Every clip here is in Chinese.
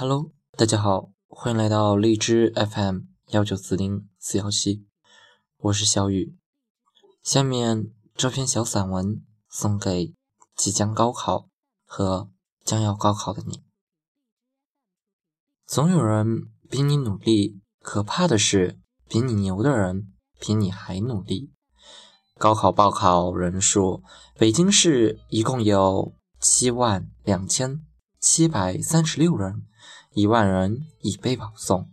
Hello，大家好，欢迎来到荔枝 FM 幺九四零四幺七，我是小雨。下面这篇小散文送给即将高考和将要高考的你。总有人比你努力，可怕的是，比你牛的人比你还努力。高考报考人数，北京市一共有七万两千七百三十六人。一万人已被保送，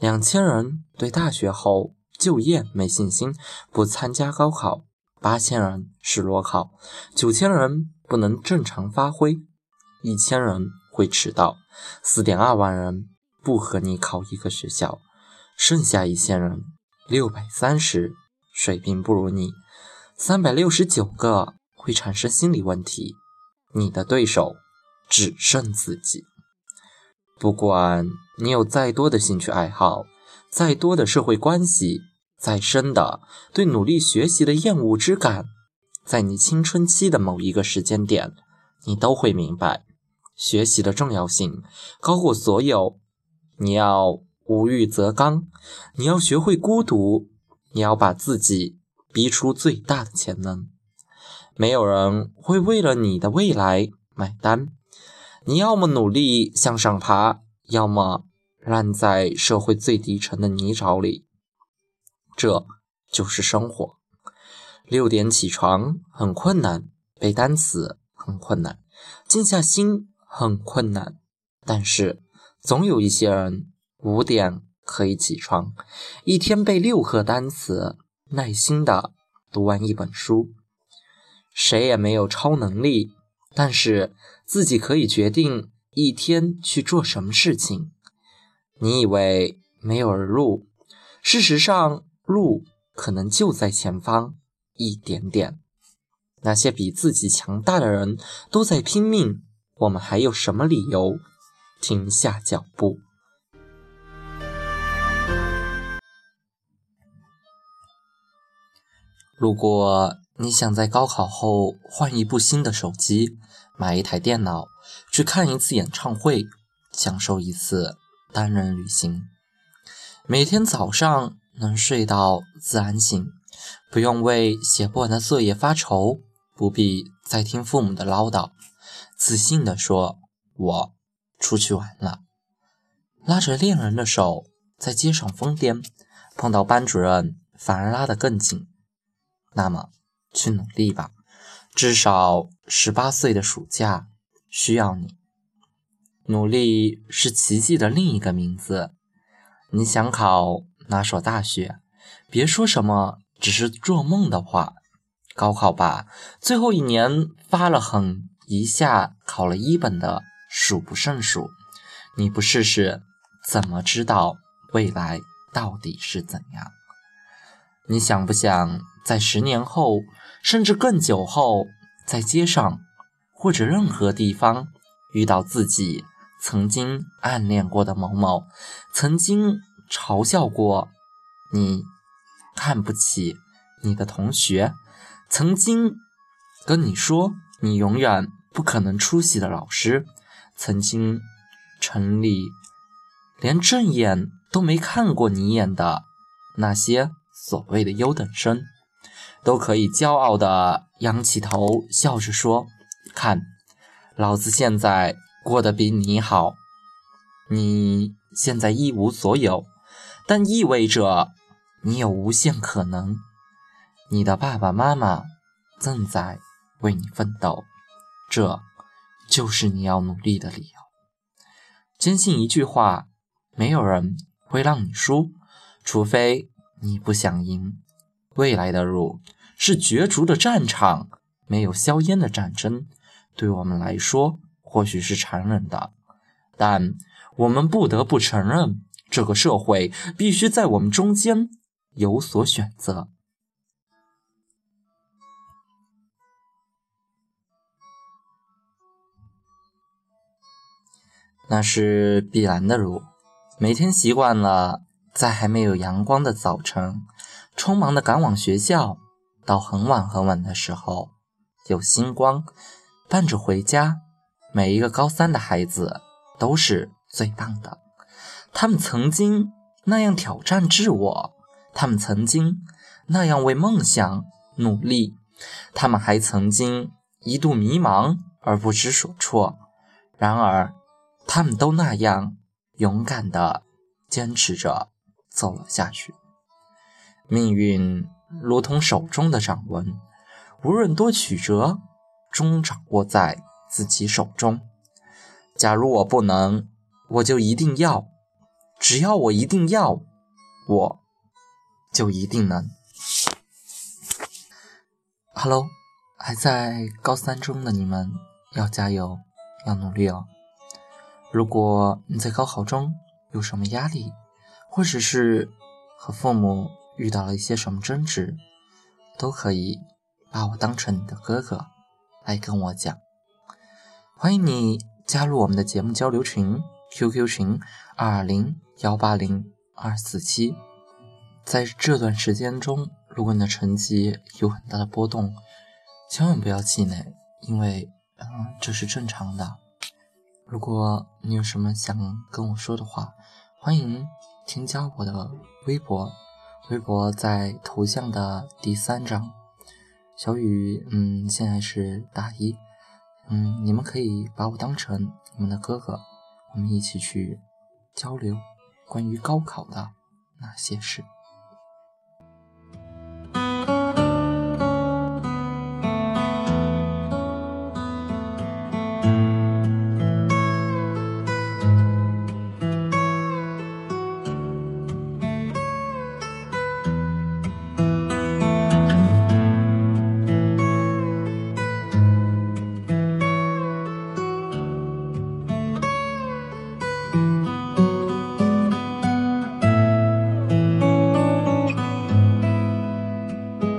两千人对大学后就业没信心，不参加高考；八千人是裸考，九千人不能正常发挥，一千人会迟到，四点二万人不和你考一个学校，剩下一千人，六百三十水平不如你，三百六十九个会产生心理问题，你的对手只剩自己。不管你有再多的兴趣爱好，再多的社会关系，再深的对努力学习的厌恶之感，在你青春期的某一个时间点，你都会明白，学习的重要性高过所有。你要无欲则刚，你要学会孤独，你要把自己逼出最大的潜能。没有人会为了你的未来买单。你要么努力向上爬，要么烂在社会最底层的泥沼里。这就是生活。六点起床很困难，背单词很困难，静下心很困难。但是总有一些人五点可以起床，一天背六课单词，耐心的读完一本书。谁也没有超能力。但是自己可以决定一天去做什么事情。你以为没有路，事实上路可能就在前方一点点。那些比自己强大的人都在拼命，我们还有什么理由停下脚步？如果你想在高考后换一部新的手机，买一台电脑，去看一次演唱会，享受一次单人旅行，每天早上能睡到自然醒，不用为写不完的作业发愁，不必再听父母的唠叨，自信地说：“我出去玩了。”拉着恋人的手在街上疯癫，碰到班主任反而拉得更紧。那么，去努力吧，至少十八岁的暑假需要你。努力是奇迹的另一个名字。你想考哪所大学？别说什么只是做梦的话。高考吧，最后一年发了狠，一下考了一本的数不胜数。你不试试，怎么知道未来到底是怎样？你想不想在十年后，甚至更久后，在街上或者任何地方遇到自己曾经暗恋过的某某，曾经嘲笑过你、看不起你的同学，曾经跟你说你永远不可能出息的老师，曾经城里连正眼都没看过你一眼的那些。所谓的优等生，都可以骄傲地仰起头，笑着说：“看，老子现在过得比你好。你现在一无所有，但意味着你有无限可能。你的爸爸妈妈正在为你奋斗，这就是你要努力的理由。坚信一句话：没有人会让你输，除非……”你不想赢，未来的路是角逐的战场，没有硝烟的战争。对我们来说，或许是残忍的，但我们不得不承认，这个社会必须在我们中间有所选择。那是必然的路，每天习惯了。在还没有阳光的早晨，匆忙的赶往学校，到很晚很晚的时候，有星光伴着回家。每一个高三的孩子都是最棒的。他们曾经那样挑战自我，他们曾经那样为梦想努力，他们还曾经一度迷茫而不知所措。然而，他们都那样勇敢地坚持着走了下去。命运如同手中的掌纹，无论多曲折，终掌握在自己手中。假如我不能，我就一定要；只要我一定要，我就一定能。Hello，还在高三中的你们要加油，要努力哦。如果你在高考中有什么压力，或者是和父母遇到了一些什么争执，都可以把我当成你的哥哥来跟我讲。欢迎你加入我们的节目交流群，QQ 群二二零幺八零二四七。在这段时间中，如果你的成绩有很大的波动，千万不要气馁，因为嗯，这是正常的。如果你有什么想跟我说的话，欢迎添加我的微博，微博在头像的第三张。小雨，嗯，现在是大一，嗯，你们可以把我当成你们的哥哥，我们一起去交流关于高考的那些事。